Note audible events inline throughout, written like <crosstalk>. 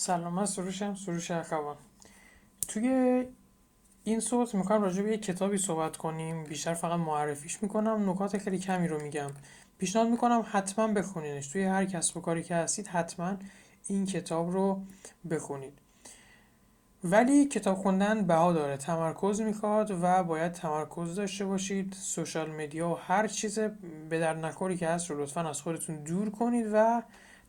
سلام من سروشم سروش اخوان. توی این صحبت می‌کنم راجع به یه کتابی صحبت کنیم. بیشتر فقط معرفیش می‌کنم. نکات خیلی کمی رو میگم. پیشنهاد می‌کنم حتما بخونینش. توی هر کسب و کاری که هستید حتما این کتاب رو بخونید. ولی کتاب خوندن بها داره. تمرکز می‌خواد و باید تمرکز داشته باشید. سوشال مدیا و هر چیز به در نخوری که هست رو لطفا از خودتون دور کنید و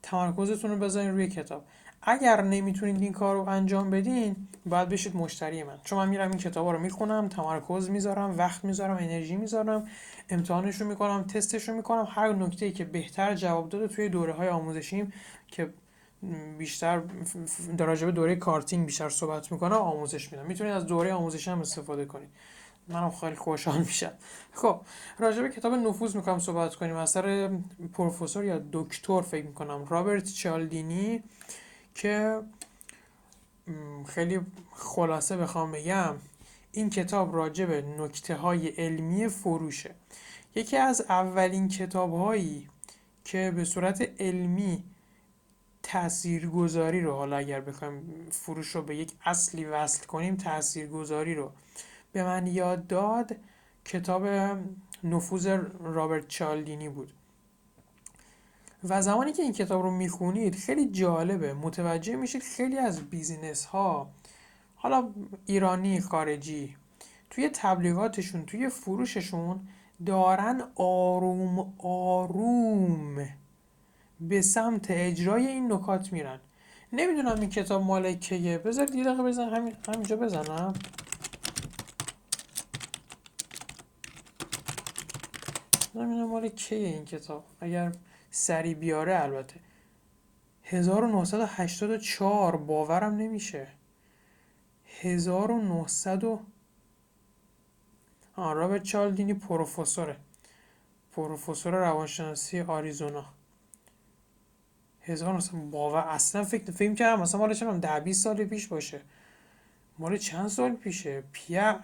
تمرکزتون رو بذارین روی کتاب. اگر نمی‌تونید این کار رو انجام بدین باید بشید مشتری من. چون من میرم این کتاب رو می‌خونم تمرکز می‌ذارم وقت می‌ذارم انرژی می‌ذارم امتحانش رو می‌کنم تستش رو می‌کنم. هر نکته که بهتر جواب داده توی دوره های آموزشیم که بیشتر در راجب دوره کارتینگ بیشتر صحبت می‌کنم آموزش میدم. می‌تونید از دوره آموزش هم استفاده کنید. منم خیلی خوشحال میشم. خب راجع به کتاب نفوذ می‌کنم صحبت کنیم. اثر پروفسور یا دکتر فکر می‌کنم. رابرت چالدینی که خیلی خلاصه بخوام بگم این کتاب راجع به نکته های علمی فروشه. یکی از اولین کتاب هایی که به صورت علمی تاثیرگذاری رو حالا اگر بخوایم فروش رو به یک اصلی وصل کنیم تاثیرگذاری رو به من یاد داد کتاب نفوذ رابرت چالدینی بود. و زمانی که این کتاب رو می‌خونید خیلی جالبه. متوجه میشید خیلی از بیزینس ها حالا ایرانی خارجی توی تبلیغاتشون توی فروششون دارن آروم آروم به سمت اجرای این نکات میرن. نمی‌دونم این کتاب مال کیه. بذارید یه دقیقه بزن همین همینجا بزنم. نمی‌دونم مال کیه این کتاب. اگر سری بیاره البته. 1984 باورم نمیشه. 1900 و آه رابرت چالدینی پروفسوره. پروفسور روانشناسی آریزونا. 1900 باور اصلا فکر فکر کردم مثلا مال چند ده 20 سال پیش باشه. مال چند سال پیشه؟ پیا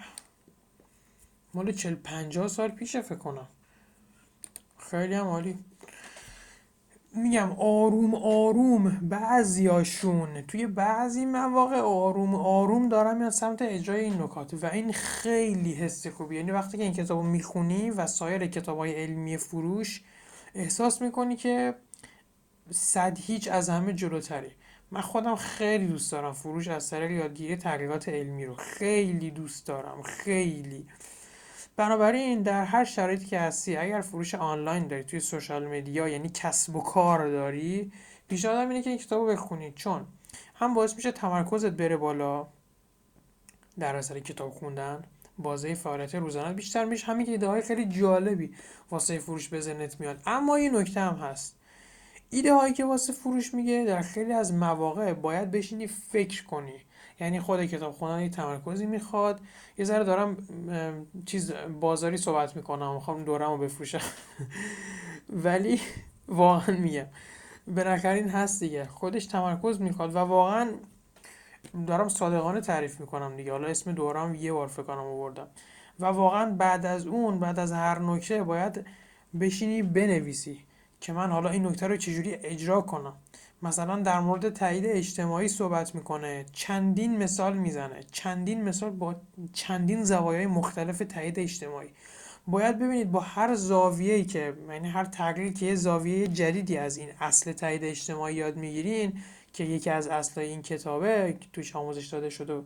مال 40 50 سال پیشه فکر کنم. خیلی هم عالی. میگم آروم آروم بعضیاشون توی بعضی مواقع آروم آروم دارم میان سمت اجرای این نکات و این خیلی حس خوبی یعنی وقتی که این کتاب می‌خونی و سایر کتاب های علمی فروش احساس می‌کنی که صد هیچ از همه جلوتری. من خودم خیلی دوست دارم فروش از طریق یادگیری تحقیقات علمی رو. خیلی دوست دارم. خیلی. بنابراین در هر شرایطی که هستی اگر فروش آنلاین داری توی سوشال مدیا یعنی کسب و کار داری پیشنهادم اینه که این کتابو بخونید چون هم باعث میشه تمرکزت بره بالا در اثر کتاب خوندن بازه فعالیت روزانه بیشتر میشه. همین که ایده های خیلی جالبی واسه فروش به میاد. اما یه نکته هم هست. ایده هایی که واسه فروش میگه در خیلی از مواقع باید بشینی فکر کنی. یعنی خود کتاب خوندن یه تمرکزی می‌خواد. یه ذره دارم چیز بازاری صحبت می‌کنم. می‌خوام دورم رو بفروشم. <laughs> ولی واقعا میگم. این هست دیگه. خودش تمرکز می‌خواد و واقعا دارم صادقانه تعریف می‌کنم دیگه. حالا اسم دورم یه بار فکر کنم آوردم. و واقعا بعد از اون بعد از هر نکته باید بشینی بنویسی. که من حالا این نکته رو چجوری اجرا کنم. مثلا در مورد تایید اجتماعی صحبت می‌کنه چندین مثال می‌زنه. چندین مثال با چندین زوایای مختلف تایید اجتماعی. باید ببینید با هر زاویه‌ای که یعنی هر تغییری که یه زاویه جدیدی از این اصل تایید اجتماعی یاد می‌گیرین که یکی از اصلای این کتابه که توش آموزش داده شده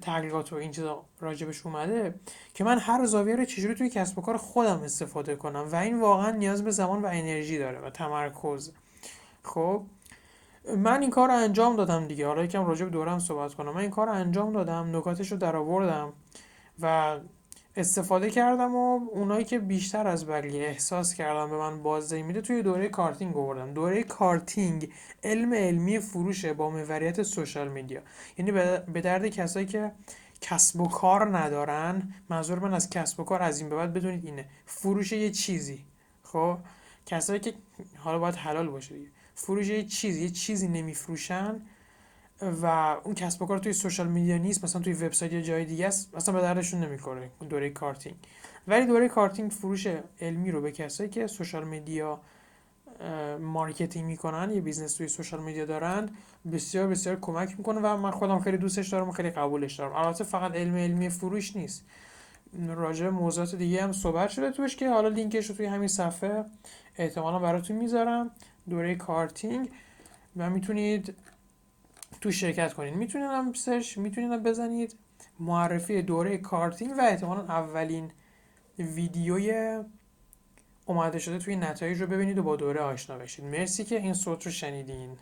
تحقیقات و این چیزا راجبش اومده که من هر زاویه رو چجوری توی کسب و کار خودم استفاده کنم؟ و این واقعا نیاز به زمان و انرژی داره و تمرکز. خب من این کار رو انجام دادم دیگه. حالا یکم راجع به دورم صحبت کنم. من این کار رو انجام دادم نکاتش رو در آوردم و استفاده کردم و اونایی که بیشتر از بقیه احساس کردم به من بازدهی میده توی دوره کارتینگ آوردم دوره کارتینگ علم عملی فروشه با محوریت social media. یعنی به درد کسایی که کسب و کار ندارن منظور من از کسب و کار از این به بعد بدونید اینه. فروش یه چیزی خب؟ کسایی که حالا باید حلال باشه دیگه. فروش یه چیزی یه چیزی نمیفروشن و اون کسب و کار توی social media نیست مثلا توی وبسایت یا جای دیگه است مثلا به دردشون نمی‌خوره دوره کارتینگ. ولی دوره کارتینگ فروش عملی رو به کسایی که social media marketing می‌کنن یه business توی social media دارن بسیار بسیار کمک می‌کنه و من خودم خیلی دوستش دارم و خیلی قبولش دارم. البته فقط علم عملی فروش نیست. راجع موضوعات دیگه هم صحبت شده توش که حالا لینکش رو توی همین صفحه احتمالا براتون می‌ذارم. دوره کارتینگ و می‌تونید تو شرکت کنید می‌تونید هم search می‌تونید هم بزنید. معرفی دوره کارتینگ و احتمالا اولین ویدیوی اومده شده توی نتایج رو ببینید و با دوره آشنا بشید. مرسی که این صوت رو شنیدین.